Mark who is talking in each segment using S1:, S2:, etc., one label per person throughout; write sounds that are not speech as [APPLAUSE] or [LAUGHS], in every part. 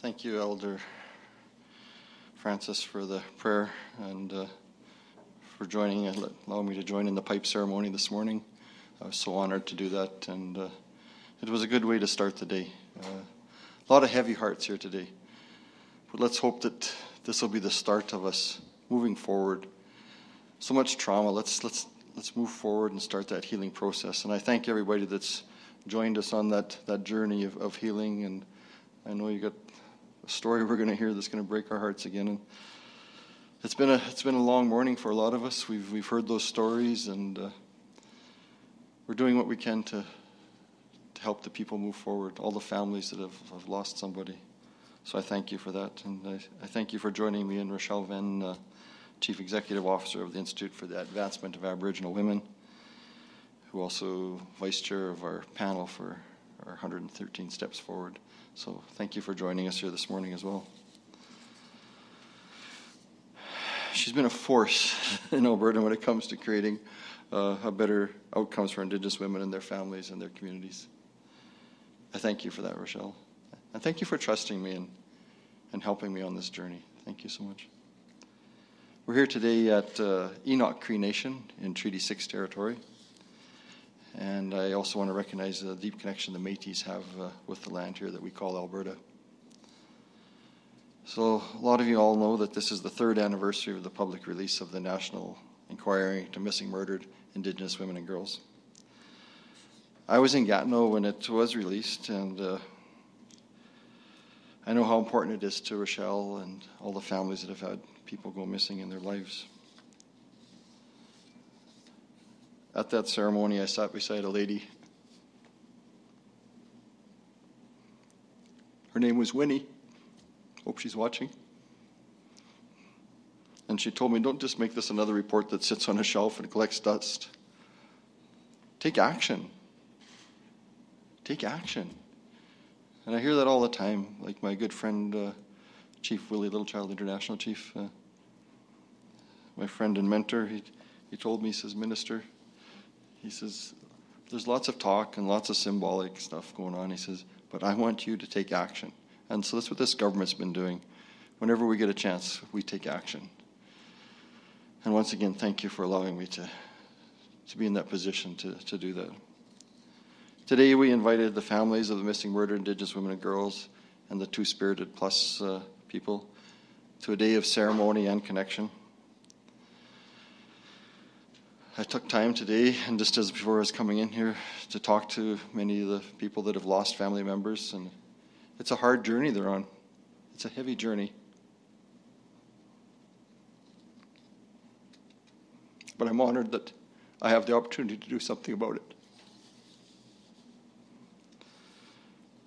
S1: Thank you, Elder Francis, for the prayer and uh, for joining and allowing me to join in the pipe ceremony this morning. I was so honored to do that, and uh, it was a good way to start the day. Uh, a lot of heavy hearts here today, but let's hope that this will be the start of us moving forward. So much trauma. Let's let's let's move forward and start that healing process. And I thank everybody that's joined us on that that journey of, of healing. And I know you got story we're going to hear that's going to break our hearts again. And it's been a it's been a long morning for a lot of us. We've we've heard those stories, and uh, we're doing what we can to to help the people move forward. All the families that have, have lost somebody. So I thank you for that, and I, I thank you for joining me and Rochelle Venne, uh, Chief Executive Officer of the Institute for the Advancement of Aboriginal Women, who also Vice Chair of our panel for our 113 Steps Forward. So thank you for joining us here this morning as well. She's been a force [LAUGHS] in Alberta when it comes to creating uh, a better outcomes for Indigenous women and their families and their communities. I thank you for that, Rochelle. And thank you for trusting me and, and helping me on this journey. Thank you so much. We're here today at uh, Enoch Cree Nation in Treaty 6 territory. And I also want to recognize the deep connection the Metis have uh, with the land here that we call Alberta. So, a lot of you all know that this is the third anniversary of the public release of the National Inquiry into Missing Murdered Indigenous Women and Girls. I was in Gatineau when it was released, and uh, I know how important it is to Rochelle and all the families that have had people go missing in their lives. At that ceremony, I sat beside a lady. Her name was Winnie. Hope she's watching. And she told me, don't just make this another report that sits on a shelf and collects dust. Take action. Take action. And I hear that all the time. Like my good friend, uh, Chief Willie Littlechild, International Chief, uh, my friend and mentor, he, he told me, he says, Minister, he says, there's lots of talk and lots of symbolic stuff going on. He says, but I want you to take action. And so that's what this government's been doing. Whenever we get a chance, we take action. And once again, thank you for allowing me to, to be in that position to, to do that. Today, we invited the families of the missing murdered Indigenous women and girls and the Two Spirited Plus uh, people to a day of ceremony and connection. I took time today, and just as before I was coming in here, to talk to many of the people that have lost family members, and it's a hard journey they're on. It's a heavy journey. But I'm honored that I have the opportunity to do something about it.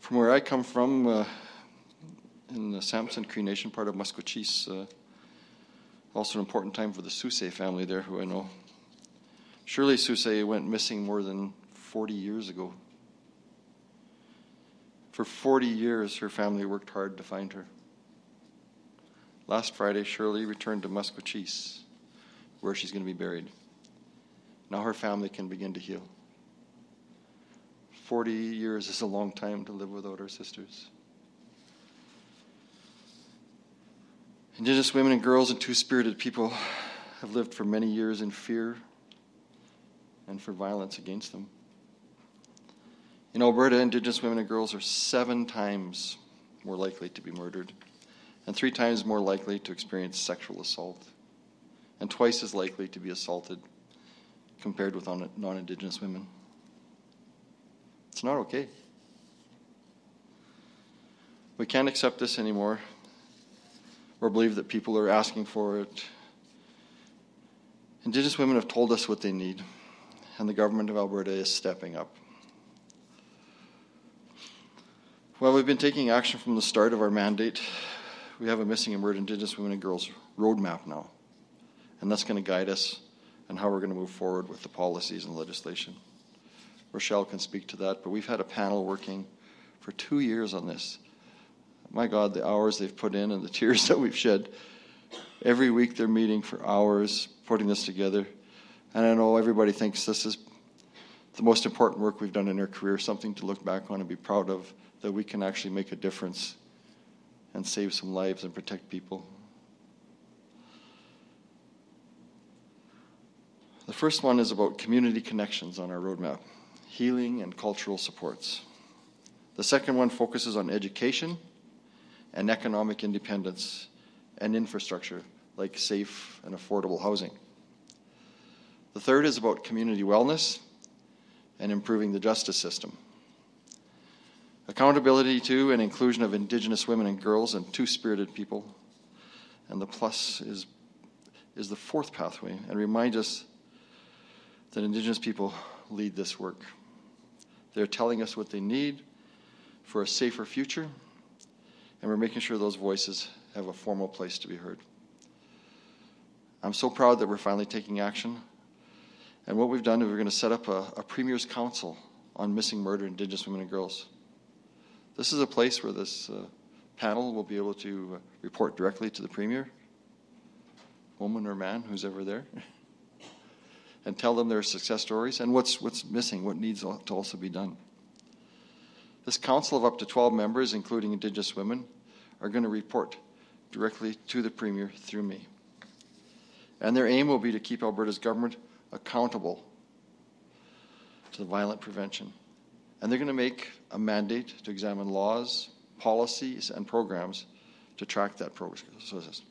S1: From where I come from, uh, in the Samson Cree Nation, part of Maskwacis, uh, also an important time for the Soosay family there, who I know. Shirley Soosay went missing more than 40 years ago. For 40 years, her family worked hard to find her. Last Friday, Shirley returned to Maskwacis, where she's going to be buried. Now her family can begin to heal. 40 years is a long time to live without our sisters. Indigenous women and girls and two spirited people have lived for many years in fear and for violence against them. In Alberta, Indigenous women and girls are seven times more likely to be murdered, and three times more likely to experience sexual assault, and twice as likely to be assaulted compared with non Indigenous women. It's not okay. We can't accept this anymore or believe that people are asking for it. Indigenous women have told us what they need, and the government of Alberta is stepping up. Well, we've been taking action from the start of our mandate. We have a missing and murdered Indigenous women and girls roadmap now, and that's going to guide us and how we're going to move forward with the policies and legislation. Rochelle can speak to that, but we've had a panel working for two years on this. My God, the hours they've put in and the [LAUGHS] tears that we've shed. Every week they're meeting for hours, putting this together. And I know everybody thinks this is the most important work we've done in our career, something to look back on and be proud of, that we can actually make a difference and save some lives and protect people. The first one is about community connections on our roadmap, healing and cultural supports. The second one focuses on education and economic independence and infrastructure, like safe and affordable housing. The third is about community wellness and improving the justice system. Accountability to and inclusion of Indigenous women and girls and two spirited people. And the plus is, is the fourth pathway and reminds us that Indigenous people lead this work. They're telling us what they need for a safer future, and we're making sure those voices have a formal place to be heard. I'm so proud that we're finally taking action. And what we've done is we're going to set up a, a Premier's Council on missing murder Indigenous women and girls. This is a place where this uh, panel will be able to uh, report directly to the Premier, woman or man, who's ever there, [LAUGHS] and tell them their success stories and what's, what's missing, what needs to also be done. This council of up to 12 members, including Indigenous women, are going to report directly to the Premier through me. And their aim will be to keep Alberta's government accountable to the violent prevention. And they're going to make a mandate to examine laws, policies, and programs to track that process.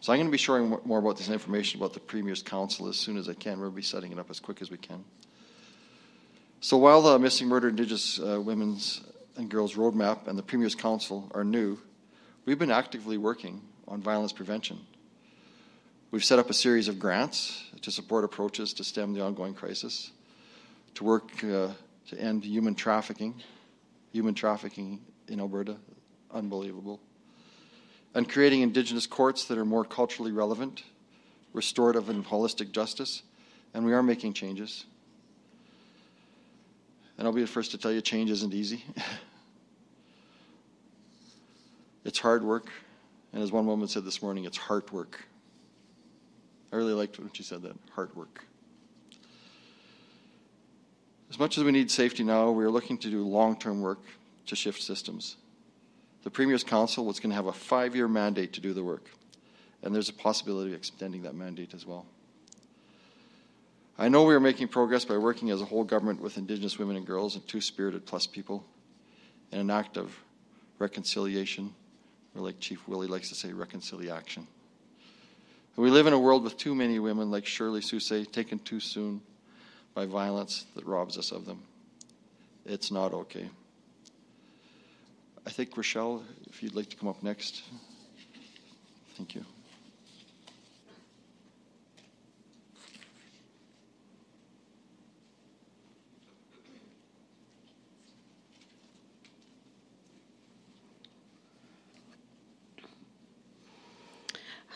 S1: So I'm going to be sharing more about this information about the Premier's Council as soon as I can. We'll be setting it up as quick as we can. So while the Missing Murder Indigenous uh, Women's and Girls Roadmap and the Premier's Council are new, we've been actively working on violence prevention We've set up a series of grants to support approaches to stem the ongoing crisis, to work uh, to end human trafficking, human trafficking in Alberta, unbelievable, and creating Indigenous courts that are more culturally relevant, restorative and holistic justice, and we are making changes. And I'll be the first to tell you change isn't easy. [LAUGHS] it's hard work, and as one woman said this morning, it's heart work. I really liked when she said that hard work. As much as we need safety now, we are looking to do long term work to shift systems. The Premier's Council was going to have a five year mandate to do the work, and there's a possibility of extending that mandate as well. I know we are making progress by working as a whole government with Indigenous women and girls and Two Spirited Plus people in an act of reconciliation, or like Chief Willie likes to say, reconciliation. We live in a world with too many women like Shirley Soosay taken too soon by violence that robs us of them. It's not okay. I think, Rochelle, if you'd like to come up next. Thank you.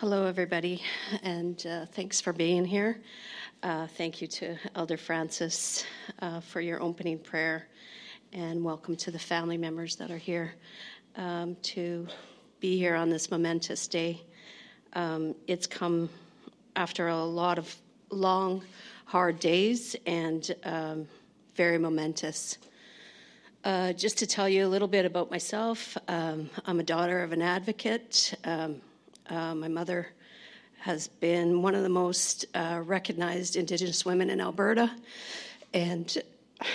S2: Hello, everybody, and uh, thanks for being here. Uh, thank you to Elder Francis uh, for your opening prayer, and welcome to the family members that are here um, to be here on this momentous day. Um, it's come after a lot of long, hard days and um, very momentous. Uh, just to tell you a little bit about myself, um, I'm a daughter of an advocate. Uh, my mother has been one of the most uh, recognized Indigenous women in Alberta, and [SIGHS]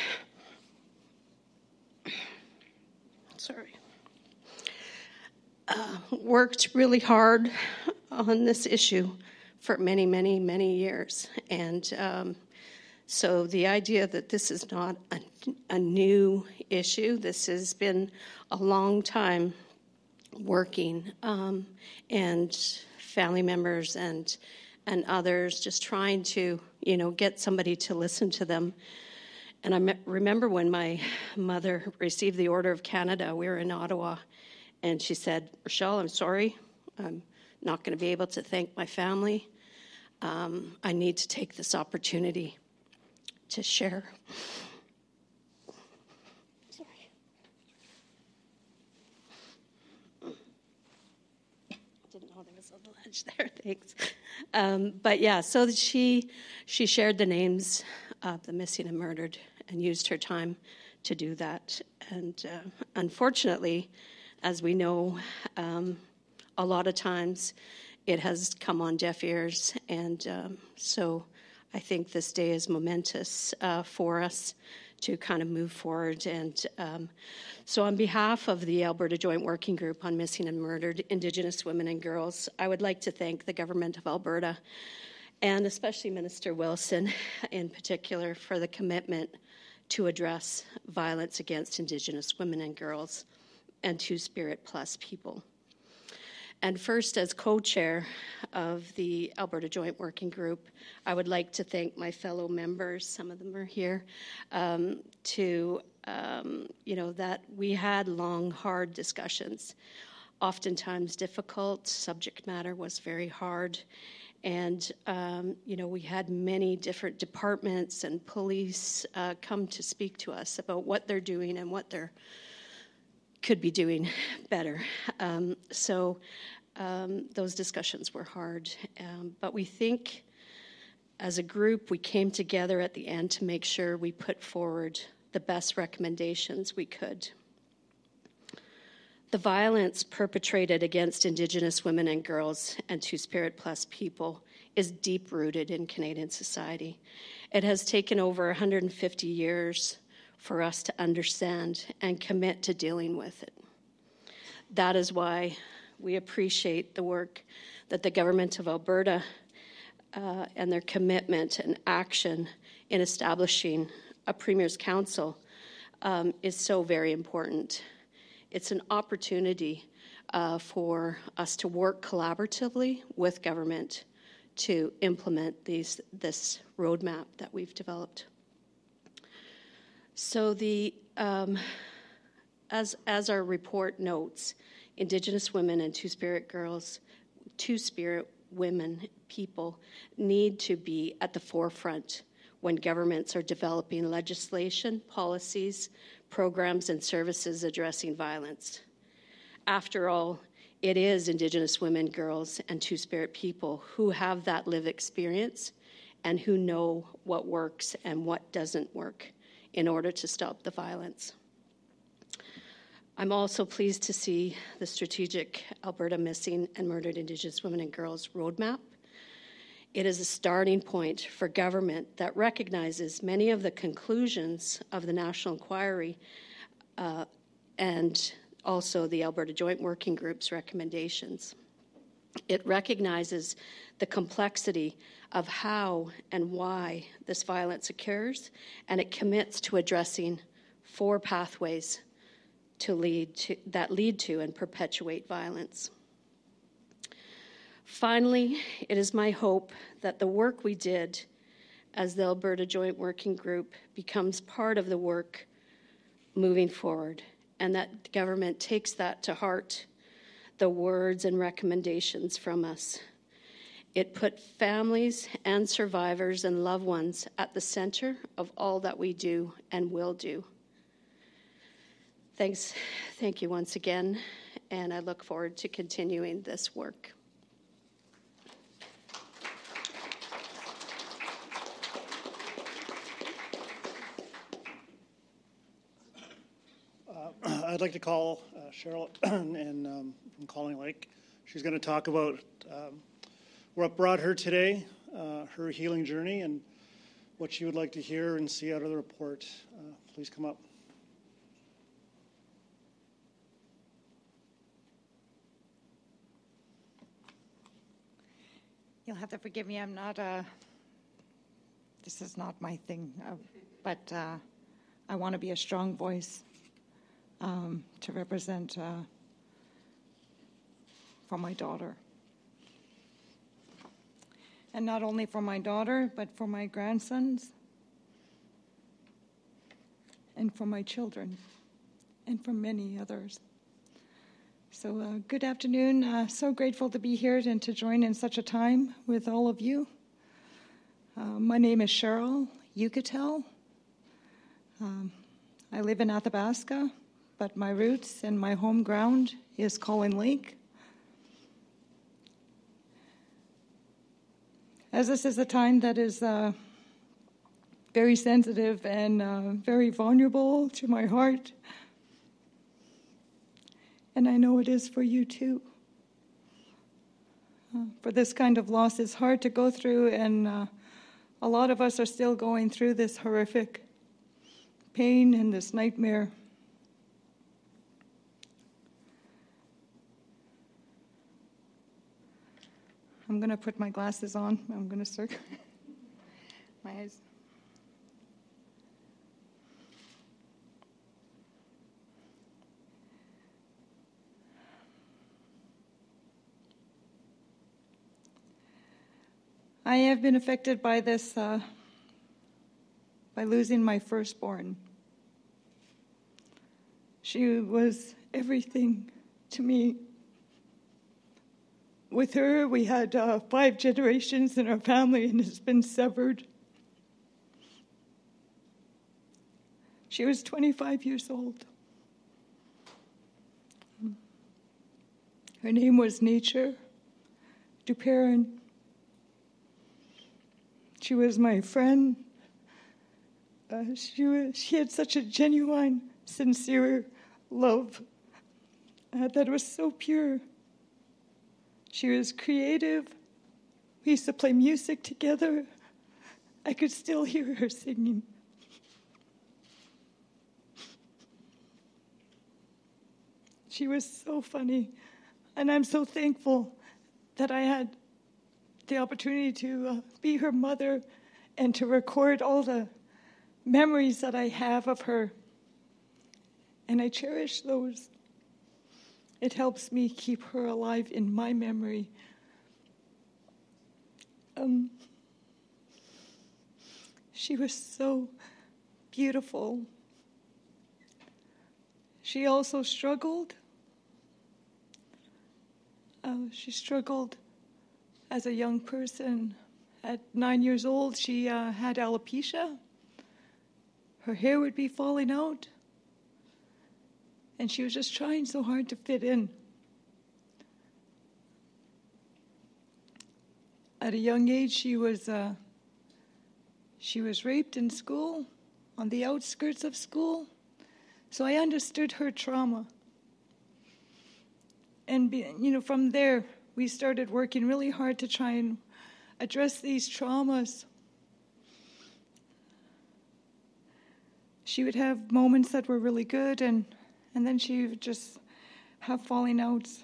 S2: sorry, uh, worked really hard on this issue for many, many, many years, and. Um, so the idea that this is not a, a new issue, this has been a long time working um, and family members and and others just trying to you know get somebody to listen to them. And i me- remember when my mother received the order of canada we were in ottawa and she said rochelle i'm sorry i'm not going to be able to thank my family. Um, i need to take this opportunity to share [LAUGHS] there. Thanks. Um, but yeah, so she she shared the names of the missing and murdered and used her time to do that. And uh, unfortunately, as we know, um, a lot of times it has come on deaf ears. And um, so I think this day is momentous uh, for us to kind of move forward. And um, so, on behalf of the Alberta Joint Working Group on Missing and Murdered Indigenous Women and Girls, I would like to thank the Government of Alberta and especially Minister Wilson in particular for the commitment to address violence against Indigenous women and girls and Two Spirit Plus people. And first, as co chair of the Alberta Joint Working Group, I would like to thank my fellow members, some of them are here, um, to, um, you know, that we had long, hard discussions, oftentimes difficult. Subject matter was very hard. And, um, you know, we had many different departments and police uh, come to speak to us about what they're doing and what they're could be doing better. Um, so um, those discussions were hard. Um, but we think as a group, we came together at the end to make sure we put forward the best recommendations we could. The violence perpetrated against Indigenous women and girls and Two Spirit Plus people is deep rooted in Canadian society. It has taken over 150 years for us to understand and commit to dealing with it. That is why we appreciate the work that the government of Alberta uh, and their commitment and action in establishing a Premier's Council um, is so very important. It's an opportunity uh, for us to work collaboratively with government to implement these, this roadmap that we've developed. So the um, as as our report notes, Indigenous women and Two Spirit girls, Two Spirit women people need to be at the forefront when governments are developing legislation, policies, programs, and services addressing violence. After all, it is Indigenous women, girls, and Two Spirit people who have that live experience and who know what works and what doesn't work in order to stop the violence. I'm also pleased to see the strategic Alberta Missing and Murdered Indigenous Women and Girls roadmap. It is a starting point for government that recognizes many of the conclusions of the National Inquiry uh, and also the Alberta Joint Working Group's recommendations. It recognizes the complexity of how and why this violence occurs, and it commits to addressing four pathways to lead to, that lead to and perpetuate violence. Finally, it is my hope that the work we did as the Alberta Joint Working Group becomes part of the work moving forward and that government takes that to heart, the words and recommendations from us. It put families and survivors and loved ones at the center of all that we do and will do. Thanks. Thank you once again, and I look forward to continuing this work.
S3: I'd like to call uh, Cheryl [CLEARS THROAT] and um, from Calling Lake. She's going to talk about um, what brought her today, uh, her healing journey, and what she would like to hear and see out of the report. Uh, please come up.
S4: You'll have to forgive me. I'm not a. Uh, this is not my thing, uh, but uh, I want to be a strong voice um, to represent uh, for my daughter. And not only for my daughter, but for my grandsons and for my children and for many others. So, uh, good afternoon. Uh, so grateful to be here and to join in such a time with all of you. Uh, my name is Cheryl Yucatel. Um, I live in Athabasca but my roots and my home ground is Calling Lake. As this is a time that is uh, very sensitive and uh, very vulnerable to my heart, And I know it is for you too. Uh, for this kind of loss is hard to go through, and uh, a lot of us are still going through this horrific pain and this nightmare. I'm going to put my glasses on. I'm going to circle [LAUGHS] my eyes. I have been affected by this, uh, by losing my firstborn. She was everything to me. With her, we had uh, five generations in our family, and it's been severed. She was 25 years old. Her name was Nature Duperron. She was my friend. Uh, she, was, she had such a genuine, sincere love uh, that was so pure. She was creative. We used to play music together. I could still hear her singing. She was so funny, and I'm so thankful that I had the opportunity to uh, be her mother and to record all the memories that I have of her. And I cherish those. It helps me keep her alive in my memory. Um, she was so beautiful. She also struggled. Uh, she struggled as a young person. At nine years old, she uh, had alopecia. Her hair would be falling out. And she was just trying so hard to fit in. At a young age, she was, uh, she was raped in school, on the outskirts of school. So I understood her trauma. And, be, you know, from there, we started working really hard to try and address these traumas. She would have moments that were really good, and, and then she would just have falling outs.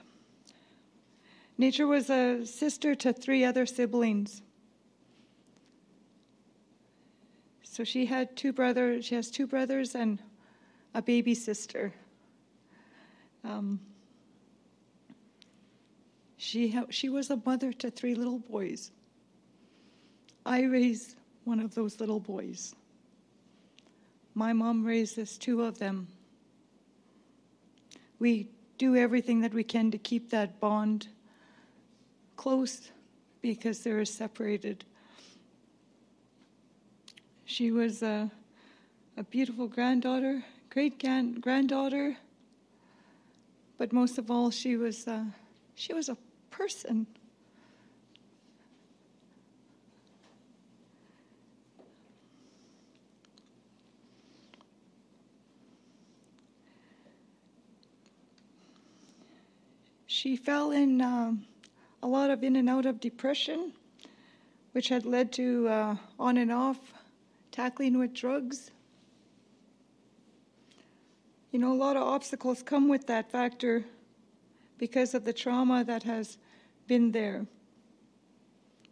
S4: Nature was a sister to three other siblings. So she had two brothers, she has two brothers and a baby sister. Um, she, ha- she was a mother to three little boys. I raised one of those little boys. My mom raises two of them. We do everything that we can to keep that bond close because they're separated. She was a, a beautiful granddaughter, great granddaughter, but most of all, she was, uh, she was a person. She fell in um, a lot of in and out of depression, which had led to uh, on and off tackling with drugs. You know, a lot of obstacles come with that factor because of the trauma that has been there.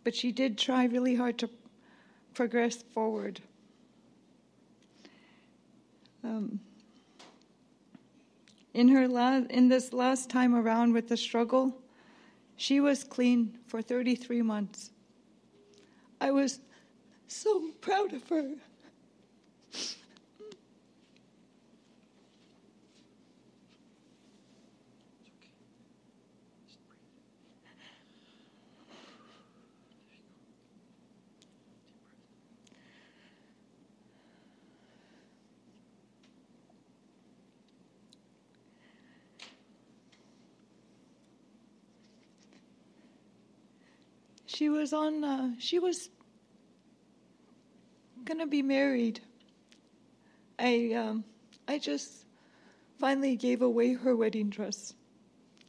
S4: But she did try really hard to progress forward. Um, in her la- in this last time around with the struggle, she was clean for 33 months. I was so proud of her. She was on, uh, she was going to be married. I, um, I just finally gave away her wedding dress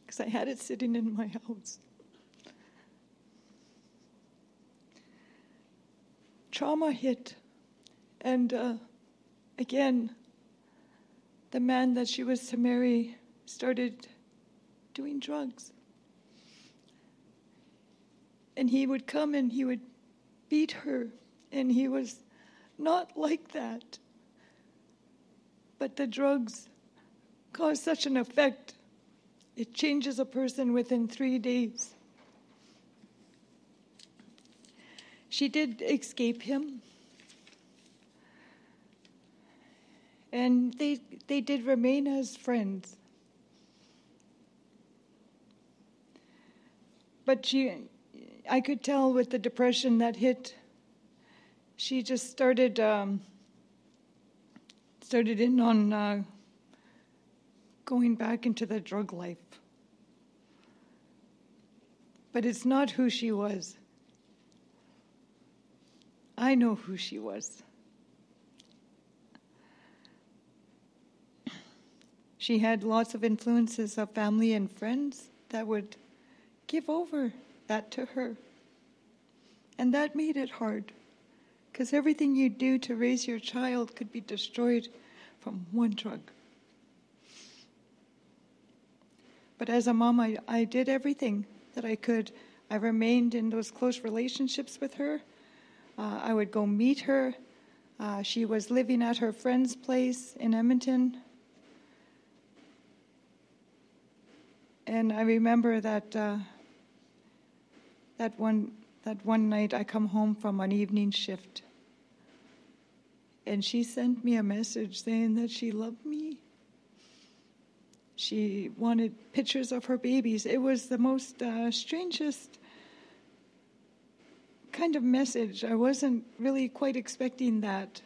S4: because I had it sitting in my house. Trauma hit, and uh, again, the man that she was to marry started doing drugs. And he would come and he would beat her, and he was not like that. But the drugs cause such an effect, it changes a person within three days. She did escape him. And they, they did remain as friends. But she, I could tell with the depression that hit, she just started um, started in on uh, going back into the drug life. But it's not who she was. I know who she was. She had lots of influences of family and friends that would give over that to her. And that made it hard because everything you do to raise your child could be destroyed from one drug. But as a mom, I, I did everything that I could. I remained in those close relationships with her. Uh, I would go meet her. Uh, she was living at her friend's place in Edmonton. And I remember that uh, that one that one night I come home from an evening shift, and she sent me a message saying that she loved me. She wanted pictures of her babies. It was the most uh, strangest kind of message. I wasn't really quite expecting that.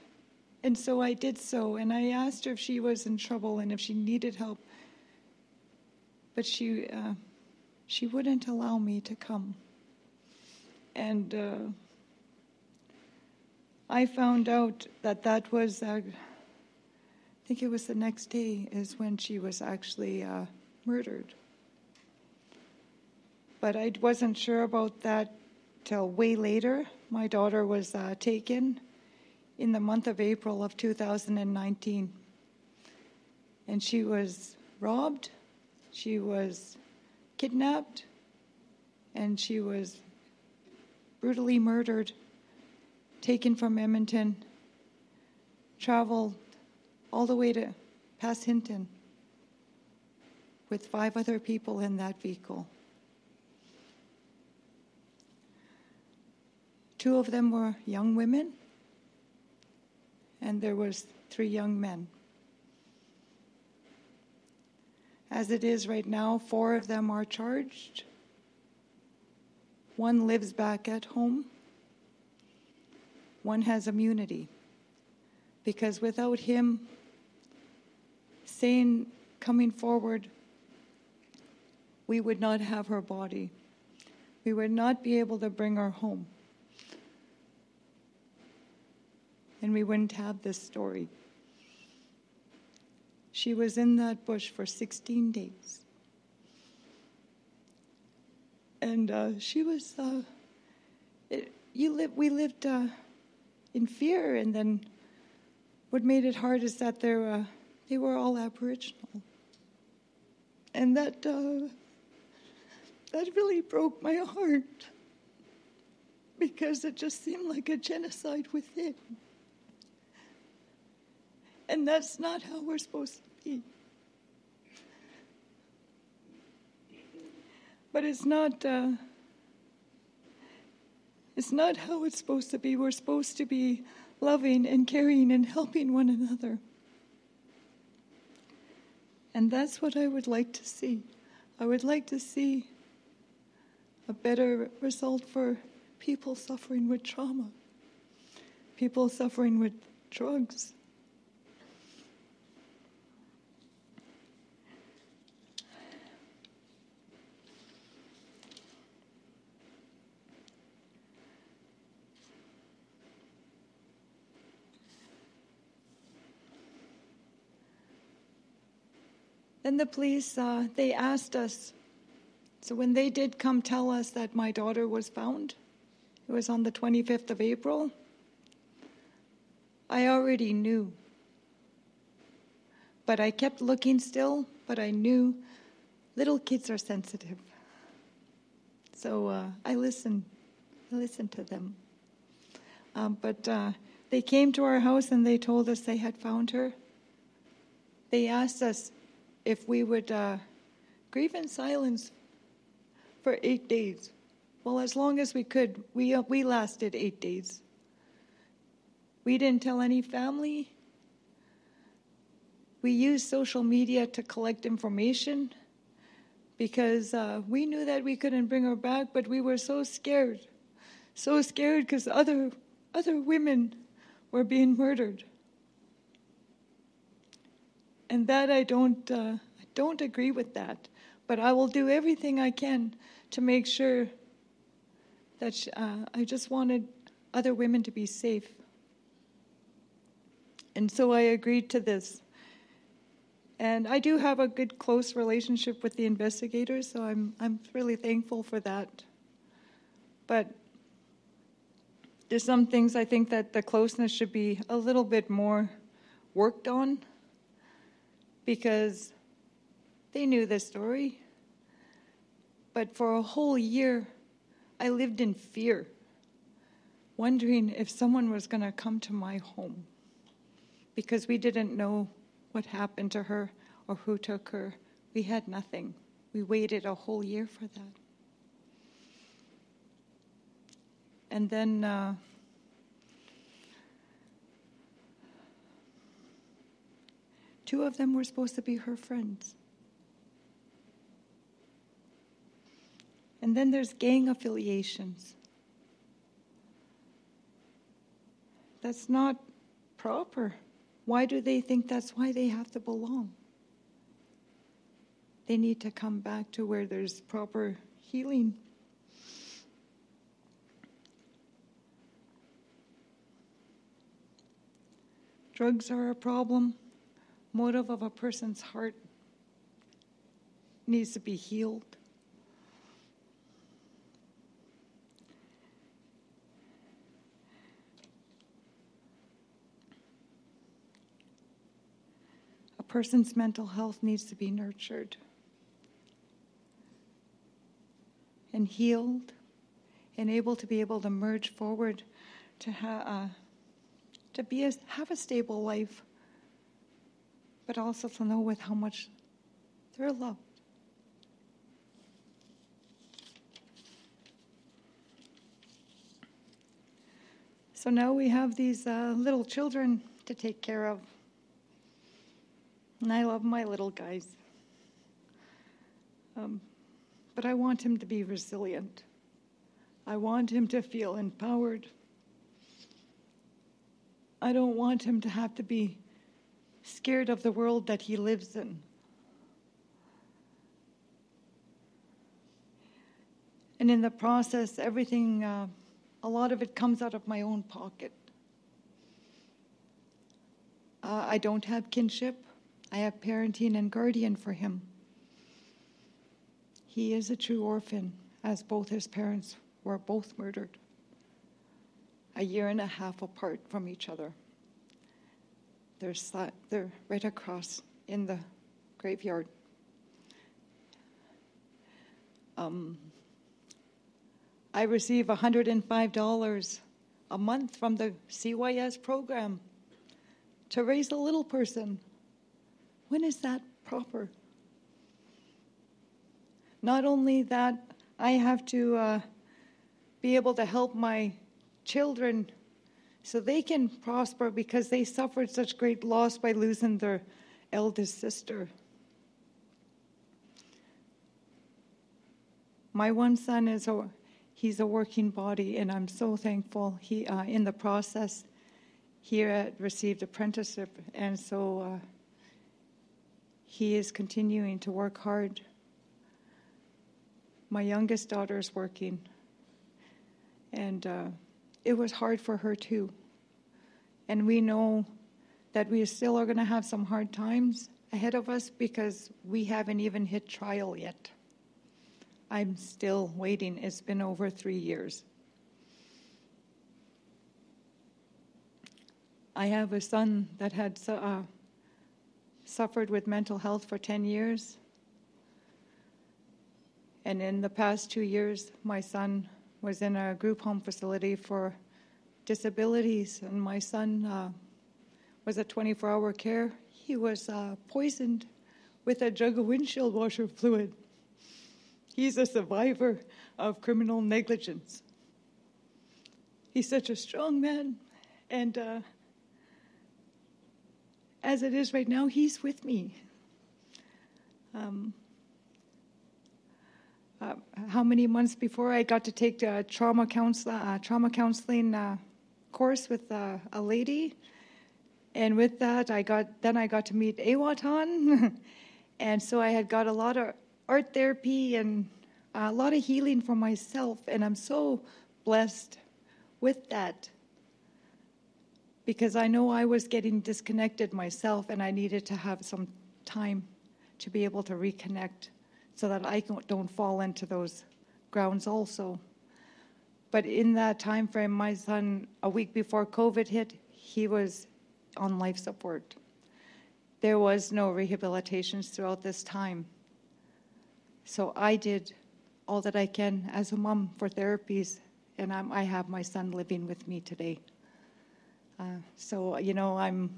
S4: And so I did so, and I asked her if she was in trouble and if she needed help. But she, uh, she wouldn't allow me to come. And uh, I found out that that was, uh, I think it was the next day, is when she was actually uh, murdered. But I wasn't sure about that till way later. My daughter was uh, taken in the month of April of 2019. And she was robbed, she was kidnapped, and she was brutally murdered, taken from Edmonton, traveled all the way to past Hinton with five other people in that vehicle. Two of them were young women, and there was three young men. As it is right now, four of them are charged. One lives back at home. One has immunity. Because without him saying, coming forward, we would not have her body. We would not be able to bring her home. And we wouldn't have this story. She was in that bush for 16 days. And uh, she was, uh, it, you live, we lived uh, in fear, and then what made it hard is that they're, uh, they were all Aboriginal. And that, uh, that really broke my heart because it just seemed like a genocide within. And that's not how we're supposed to be. But it's not. Uh, it's not how it's supposed to be. We're supposed to be loving and caring and helping one another. And that's what I would like to see. I would like to see a better result for people suffering with trauma, people suffering with drugs, Then the police, uh, they asked us So when they did come tell us that my daughter was found, it was on the 25th of April, I already knew. But I kept looking still, but I knew little kids are sensitive. So uh, I listened. I listened to them. Um, but uh, they came to our house and they told us they had found her. They asked us if we would uh, grieve in silence for eight days. Well, as long as we could, we, uh, we lasted eight days. We didn't tell any family. We used social media to collect information because uh, we knew that we couldn't bring her back, but we were so scared, so scared because other other women were being murdered, and that I don't uh, I don't agree with that. But I will do everything I can to make sure that she, uh, I just wanted other women to be safe, and so I agreed to this. And I do have a good, close relationship with the investigators, so I'm, I'm really thankful for that. But there's some things I think that the closeness should be a little bit more worked on because they knew the story. But for a whole year, I lived in fear, wondering if someone was going to come to my home because we didn't know what happened to her or who took her. We had nothing. We waited a whole year for that. And then uh, two of them were supposed to be her friends. And then there's gang affiliations. That's not proper. Why do they think that's why they have to belong? They need to come back to where there's proper healing. Drugs are a problem. Motive of a person's heart needs to be healed. A person's mental health needs to be nurtured and healed and able to be able to merge forward to ha- uh, to be a, have a stable life but also to know with how much they're loved so now we have these uh, little children to take care of and I love my little guys. Um, but I want him to be resilient. I want him to feel empowered. I don't want him to have to be scared of the world that he lives in. And in the process, everything, uh, a lot of it comes out of my own pocket. Uh, I don't have kinship. I have parenting and guardian for him. He is a true orphan, as both his parents were both murdered, a year and a half apart from each other. They're, they're right across in the graveyard. Um, I receive $105 a month from the CYS program to raise a little person when is that proper? Not only that, I have to uh, be able to help my children so they can prosper because they suffered such great loss by losing their eldest sister. My one son is a he's a working body, and I'm so thankful. He uh, in the process here at received apprenticeship, and so. Uh, he is continuing to work hard. My youngest daughter is working, and uh, it was hard for her too. And we know that we still are going to have some hard times ahead of us because we haven't even hit trial yet. I'm still waiting. It's been over three years. I have a son that had uh, suffered with mental health for 10 years. And in the past two years, my son was in a group home facility for disabilities, and my son uh, was at 24 hour care. He was uh, poisoned with a jug of windshield washer fluid. He's a survivor of criminal negligence. He's such a strong man, and uh, as it is right now, he's with me. Um, uh, how many months before I got to take a trauma, uh, trauma counseling uh, course with uh, a lady, and with that, I got then I got to meet Awo Taan, [LAUGHS] and so I had got a lot of art therapy and a lot of healing for myself, and I'm so blessed with that because I know I was getting disconnected myself and I needed to have some time to be able to reconnect so that I don't fall into those grounds also. But in that time frame, my son, a week before COVID hit, he was on life support. There was no rehabilitations throughout this time. So I did all that I can as a mom for therapies, and I'm, i have my son living with me today. Uh, so you know, I'm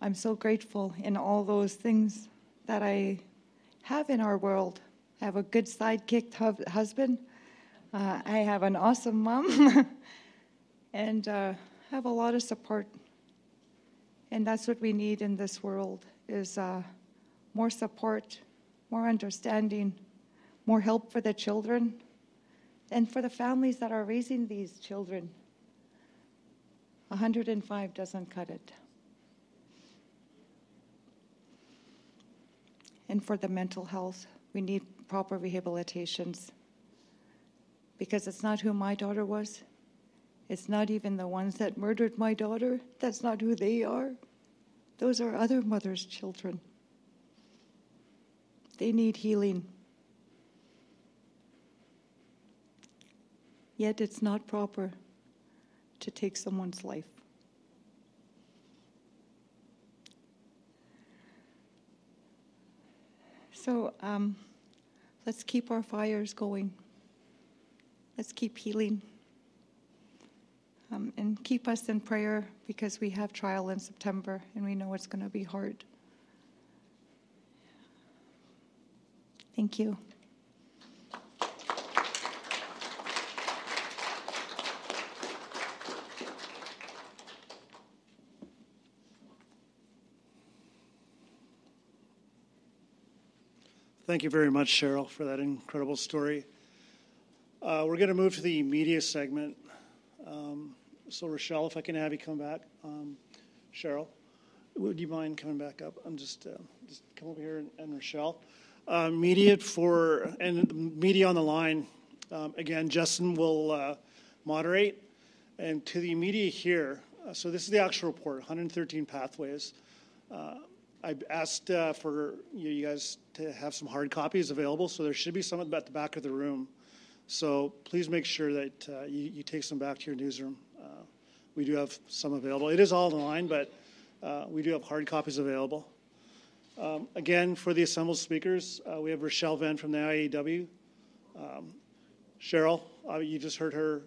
S4: I'm so grateful in all those things that I have in our world. I have a good sidekick hub- husband. Uh, I have an awesome mom, [LAUGHS] and uh, have a lot of support. And that's what we need in this world: is uh, more support, more understanding, more help for the children, and for the families that are raising these children. 105 doesn't cut it. And for the mental health, we need proper rehabilitations because it's not who my daughter was. It's not even the ones that murdered my daughter. That's not who they are. Those are other mothers' children. They need healing. Yet it's not proper to take someone's life. So um, let's keep our fires going. Let's keep healing. Um, and keep us in prayer because we have trial in September and we know it's going to be hard. Thank you.
S3: Thank you very much, Cheryl, for that incredible story. Uh, we're going to move to the media segment. Um, so, Rochelle, if I can have you come back. Um, Cheryl, would you mind coming back up? I'm just, uh, just come over here and, and Rochelle. Uh, media for, and media on the line. Um, again, Justin will uh, moderate. And to the media here, uh, so this is the actual report 113 pathways. I asked uh, for you guys to have some hard copies available, so there should be some at the back of the room. So please make sure that uh, you, you, take some back to your newsroom. Uh, we do have some available. It is all online, but uh, we do have hard copies available. Um, again, for the assembled speakers, uh, we have Rochelle Venne from the IAW. Um, Cheryl, uh, you just heard her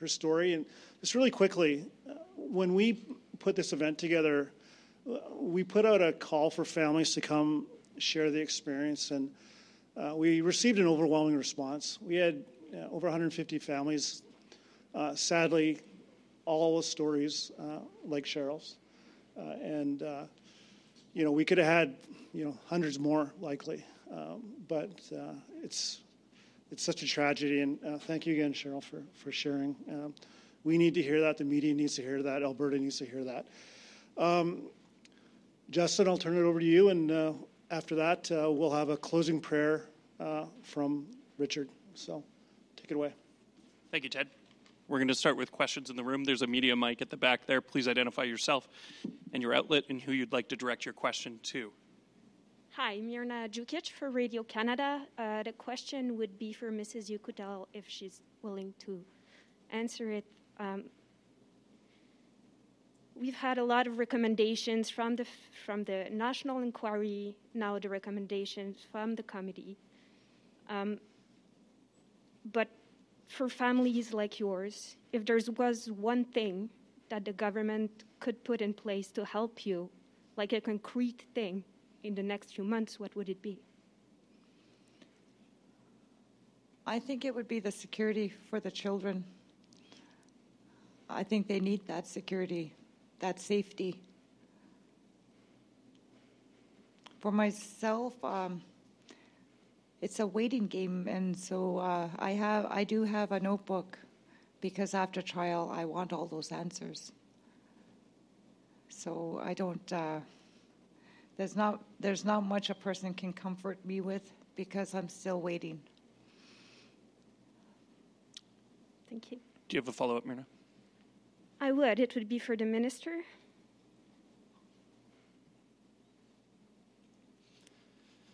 S3: her story, and just really quickly, when we put this event together we put out a call for families to come share the experience, and uh, we received an overwhelming response. We had uh, over 150 families. Uh, sadly, all the stories uh, like Cheryl's, uh, and uh, you know we could have had you know hundreds more likely, um, but it's it's such a tragedy. And thank you again, Cheryl, for for sharing. Um, we need to hear that. The media needs to hear that. Alberta needs to hear that. Um, Justin, I'll turn it over to you, and uh, after that, uh, we'll have a closing prayer uh, from Richard. So take it away.
S5: Thank you, Ted. We're going to start with questions in the room. There's a media mic at the back there. Please identify yourself and your outlet and who you'd like to direct your question to.
S6: Hi, Mirna Jukic for Radio Canada. Uh, the question would be for Mrs. Yukutel if she's willing to answer it. Um, we've had a lot of recommendations from the from the national inquiry. Now the recommendations from the committee. Um, but for families like yours, if there was one thing that the government could put in place to help you, like a concrete thing, in the next few months, what would it be?
S4: I think it would be the security for the children. I think they need that security, that safety. For myself, um, it's a waiting game, and so uh, I have, I do have a notebook because after trial, I want all those answers. So I don't. Uh, there's not there's not much a person can comfort me with because I'm still waiting.
S6: Thank you.
S5: Do you have a follow up, Mirna?
S6: I would. It would be for the minister.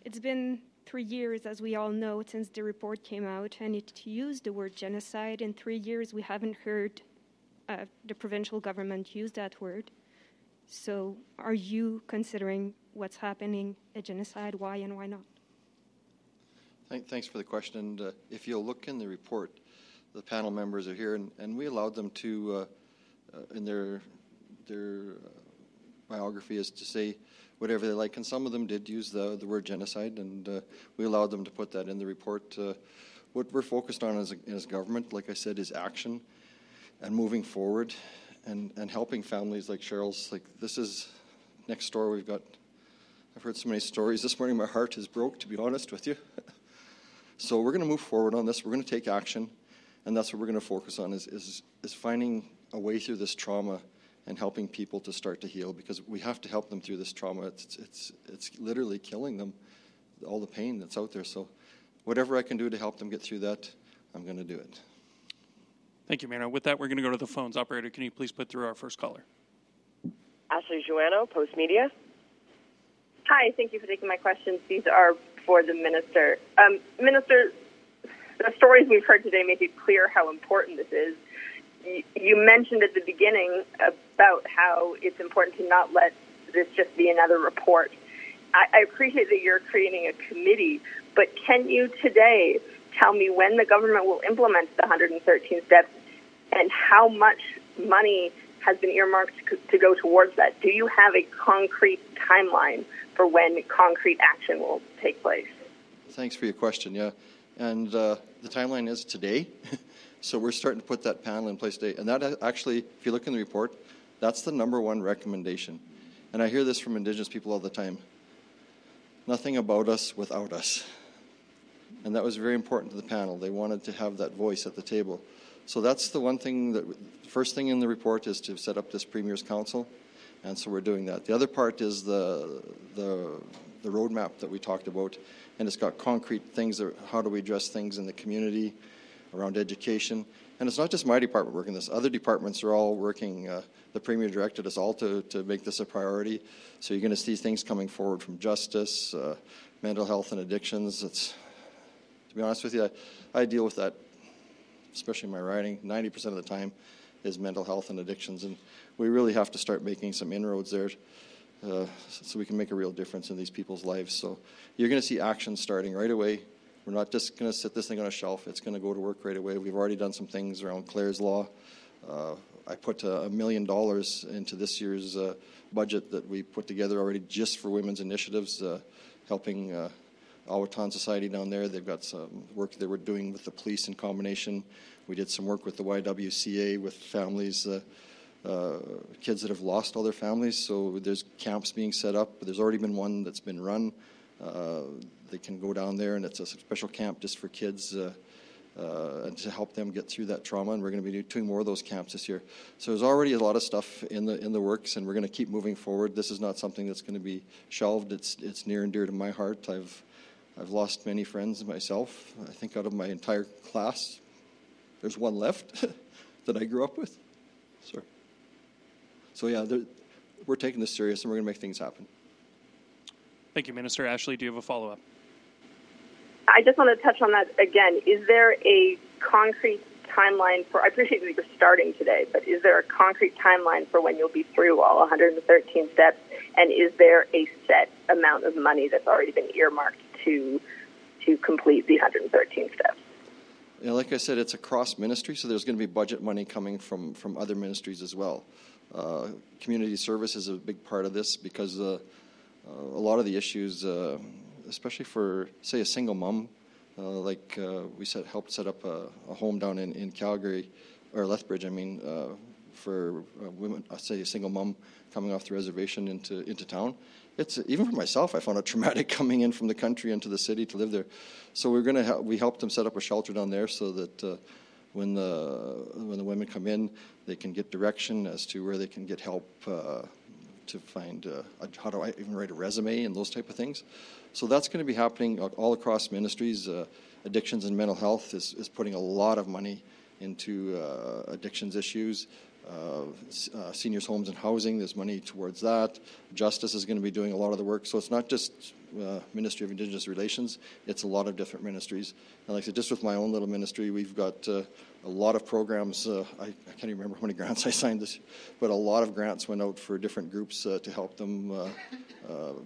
S6: It's been three years, as we all know, since the report came out, and it used the word genocide. In three years, we haven't heard uh, the provincial government use that word. So, are you considering what's happening a genocide? Why and why not?
S1: Thanks for the question. And uh, if you'll look in the report, the panel members are here, and, and we allowed them to, uh, in their their uh, biography, is to say whatever they like. And some of them did use the, the word genocide, and uh, we allowed them to put that in the report. Uh, what we're focused on as, a, as government, like I said, is action and moving forward and, and helping families like Cheryl's. Like this is next door. We've got. I've heard so many stories this morning. My heart is broke, to be honest with you. [LAUGHS] so we're going to move forward on this. We're going to take action, and that's what we're going to focus on: is is is finding a way through this trauma and helping people to start to heal because we have to help them through this trauma. It's, it's, it's literally killing them, all the pain that's out there. So, whatever I can do to help them get through that, I'm going to do it.
S5: Thank you, Mayor. With that, we're going to go to the phones. Operator, can you please put through our first caller?
S7: Ashley Joannou, Post Media.
S8: Hi, thank you for taking my questions. These are for the minister. Um, minister, the stories we've heard today make it clear how important this is you mentioned at the beginning about how it's important to not let this just be another report. I, I appreciate that you're creating a committee, but can you today tell me when the government will implement the 113 steps and how much money has been earmarked to go towards that? Do you have a concrete timeline for when concrete action will take place?
S1: Thanks for your question. Yeah, and uh, the timeline is today. [LAUGHS] So we're starting to put that panel in place today. And that uh, actually, if you look in the report, that's the number one recommendation. And I hear this from Indigenous people all the time nothing about us without us. And that was very important to the panel. They wanted to have that voice at the table. So that's the one thing that, the first thing in the report is to set up this Premier's Council. And so we're doing that. The other part is the, the, the roadmap that we talked about. And it's got concrete things, how do we address things in the community, around education. And it's not just my department working this, other departments are all working. Uh, the Premier directed us all to, to make this a priority. So you're going to see things coming forward from justice, uh, mental health, and addictions. It's, to be honest with you, I, I deal with that, especially in my writing, 90% of the time is mental health and addictions. And we really have to start making some inroads there. Uh, so we can make a real difference in these people's lives. So you're going to see action starting right away we're not just going to sit this thing on a shelf. It's going to go to work right away. We've already done some things around Clare's Law. Uh, I put a million dollars into this year's uh, budget that we put together already just for women's initiatives, uh, helping uh, Awo Taan Society down there. They've got some work they were doing with the police in combination. We did some work with the YWCA with families. Uh, uh, kids that have lost all their families. So there's camps being set up. There's already been one that's been run. Uh, they can go down there, and it's a special camp just for kids uh, uh, and to help them get through that trauma. And we're going to be doing more of those camps this year. So there's already a lot of stuff in the in the works, and we're going to keep moving forward. This is not something that's going to be shelved. It's it's near and dear to my heart. I've I've lost many friends myself. I think out of my entire class, there's one left [LAUGHS] that I grew up with. Sorry. So yeah, we're taking this serious, and we're going to make things happen.
S5: Thank you, Minister. Ashley, do you have a follow up?
S8: I just want to touch on that again. Is there a concrete timeline for? I appreciate that you're starting today, but is there a concrete timeline for when you'll be through all 113 steps? And is there a set amount of money that's already been earmarked to to complete the 113 steps?
S1: Yeah, like I said, it's a cross ministry, so there's going to be budget money coming from from other ministries as well. Uh, community service is a big part of this because uh, uh, a lot of the issues, uh, especially for say a single mom, uh, like uh, we set, helped set up a, a, home down in, in Calgary or Lethbridge. I mean, for women, say a single mom coming off the reservation into into town. It's even for myself. I found it [LAUGHS] traumatic coming in from the country into the city to live there. So we're gonna help, we helped them set up a shelter down there so that uh, when the when the women come in, they can get direction as to where they can get help uh, to find uh, how do I even write a resume and those type of things. So that's going to be happening all across ministries. Uh, addictions and mental health is, is putting a lot of money into uh, addictions issues. Uh, uh, seniors' homes and housing, there's money towards that. Justice is going to be doing a lot of the work. So it's not just uh, Ministry of Indigenous Relations, it's a lot of different ministries. And like I said, just with my own little ministry, we've got a lot of programs. Uh, I, I, can't even remember how many [LAUGHS] grants I signed this, but a lot of grants went out for different groups uh, to help them,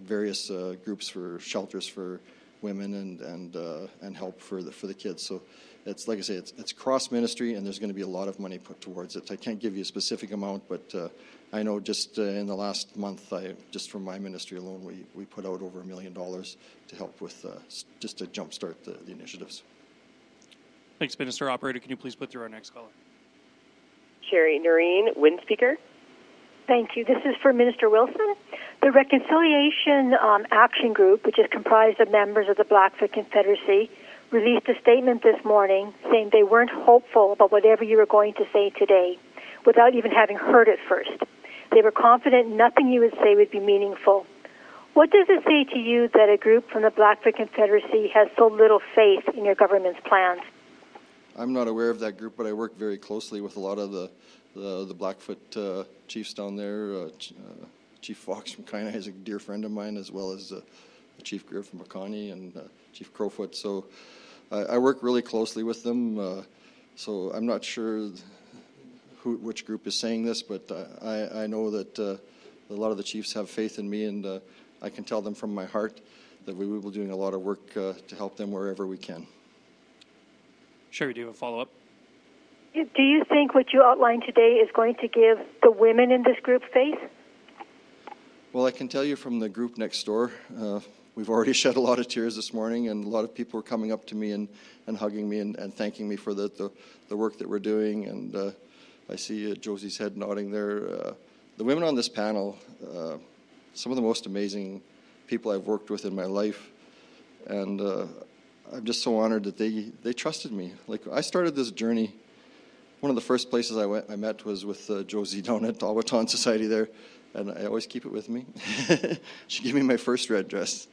S1: various groups for shelters for women and, and, and help for the, for the kids. So it's like I say, it's, it's cross ministry, and there's going to be a lot of money put towards it. I can't give you a specific amount, but uh, I know just uh, in the last month, I just from my ministry alone, we, we put out over a million dollars to help with uh, just to jumpstart the, the initiatives.
S5: Thanks, Minister. Operator, can you please put through our next caller?
S7: Shari Narine, wind speaker.
S9: Thank you. This is for Minister Wilson. The Reconciliation um, Action Group, which is comprised of members of the Blackfoot Confederacy, released a statement this morning saying they weren't hopeful about whatever you were going to say today without even having heard it first. They were confident nothing you would say would be meaningful. What does it say to you that a group from the Blackfoot Confederacy has so little faith in your government's plans?
S1: I'm not aware of that group, but I work very closely with a lot of the the, the Blackfoot uh, chiefs down there. Uh, uh, Chief Fox from Kainai is a dear friend of mine, as well as uh, Chief Grier from Piikani and uh, Chief Crowfoot. So I, I work really closely with them, uh, so I'm not sure who, which group is saying this, but I, I know that a lot of the chiefs have faith in me, and I can tell them from my heart that we will be doing a lot of work to help them wherever we can.
S5: Shari, do you have a follow up?
S9: Do you think what you outlined today is going to give the women in this group faith?
S1: Well, I can tell you from the group next door, uh, we've already [LAUGHS] shed a lot of tears this morning, and a lot of people are coming up to me and, and hugging me and, and thanking me for the, the, the, work that we're doing. And uh, I see uh, Josie's head nodding there. Uh, the women on this panel, uh, some of the most amazing people I've worked with in my life, and uh, I'm just so honored that they they trusted me. Like I started this journey. One of the first places I went, I met was with uh, Josie down at Awo Taan Society there, and I always keep it with me. [LAUGHS] she gave me my first red dress.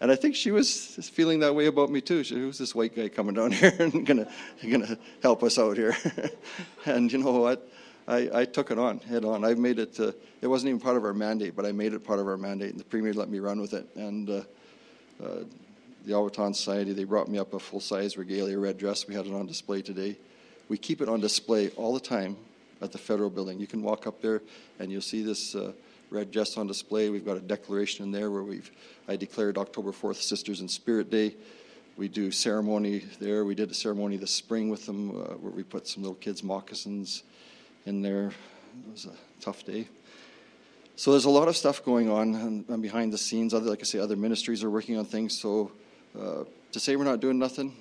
S1: And I think she was feeling that way about me too. She was this white guy coming down [LAUGHS] here and gonna gonna help us out here. [LAUGHS] and you know what? I, I, took it on head on. I made it. Uh, it wasn't even part of our mandate, but I made it part of our mandate, and the premier let me run with it. And uh, uh, the Awo Taan Society they brought me up a full size regalia red dress. We had it on display today. We keep it on display all the time at the federal building. You can walk up there and you'll see this uh, red dress on display. We've got a declaration in there where we've I declared October 4th Sisters in Spirit Day. We do ceremony there. We did a ceremony this spring with them uh, where we put some little kids' moccasins in there. It was a tough day. So there's a lot of stuff going on and, and behind the scenes. Other, like I say, other ministries are working on things. So uh, to say we're not doing nothing,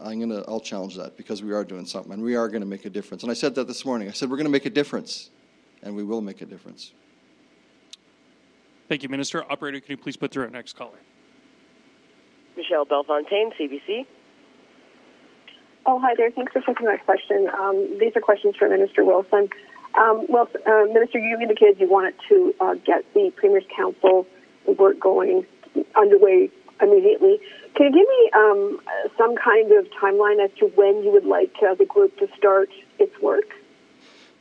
S1: I'm gonna I'll challenge that because we are doing something and we are going to make a difference. And I said that this morning. I said we're going to make a difference, and we will make a difference.
S5: Thank you, Minister. Operator, can you please put through our next caller?
S7: Michelle Bellefontaine, CBC.
S10: Oh, hi there. Thanks for taking my question. Um, these are questions for Minister Wilson. Um, well, uh, Minister, you indicated you wanted to uh, get the Premier's Council work going underway immediately. Can you give me um, some kind of timeline as to when you would like uh, the group to start its work?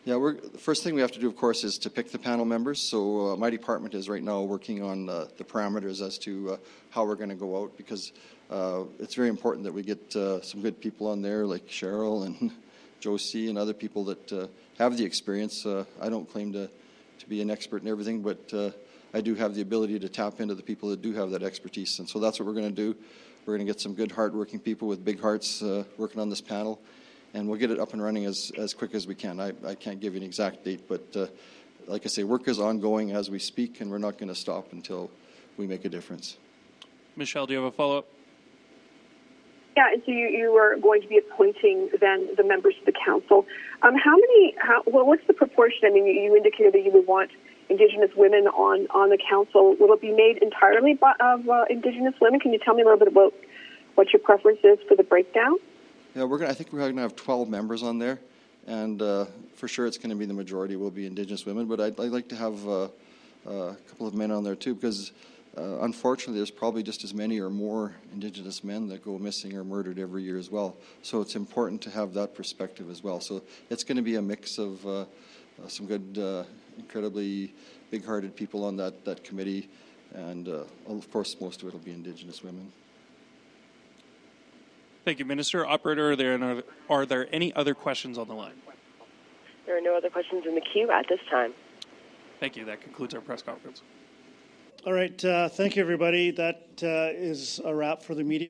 S1: Yeah, we're, the first thing we have to do, of course, is to pick the panel members. So uh, my department is right now working on uh, the parameters as to uh, how we're going to go out because uh, it's very important that we get uh, some good people on there like Cheryl and [LAUGHS] Josie and other people that uh, have the experience. I don't claim to, to be an expert in everything, but I do have the ability to tap into the people that do have that expertise. And so that's what we're going to do. We're going to get some good, hardworking people with big hearts uh, working on this panel and we'll get it up and running as, as quick as we can. I, I can't give you an exact date, but uh, like I say, work is ongoing as we speak, and we're not going to stop until we make a difference.
S5: Michelle, do you have a follow up?
S10: Yeah, and so you, you are going to be appointing then the members of the council. Um, how many? How, well, what's the proportion? I mean, you, you indicated that you would want Indigenous women on on the council. Will it be made entirely by, of uh, Indigenous women? Can you tell me a little bit about what your preference is for the breakdown?
S1: Yeah, we're gonna, I think we're going to have 12 members on there, and uh, for sure it's going to be the majority will be Indigenous women, but I'd, I'd like to have uh, uh, a couple of men on there too, because uh, unfortunately there's probably just as many or more Indigenous men that go missing or murdered every year as well. So it's important to have that perspective as well. So it's going to be a mix of uh, some good, incredibly big-hearted people on that, that committee, and uh, of course most of it will be Indigenous women.
S5: Thank you, Minister. Operator, are there, any, are there any other questions on the line?
S7: There are no other questions in the queue at this time.
S5: Thank you. That concludes our press conference.
S3: All right. Uh, thank you, everybody. That uh, is a wrap for the media.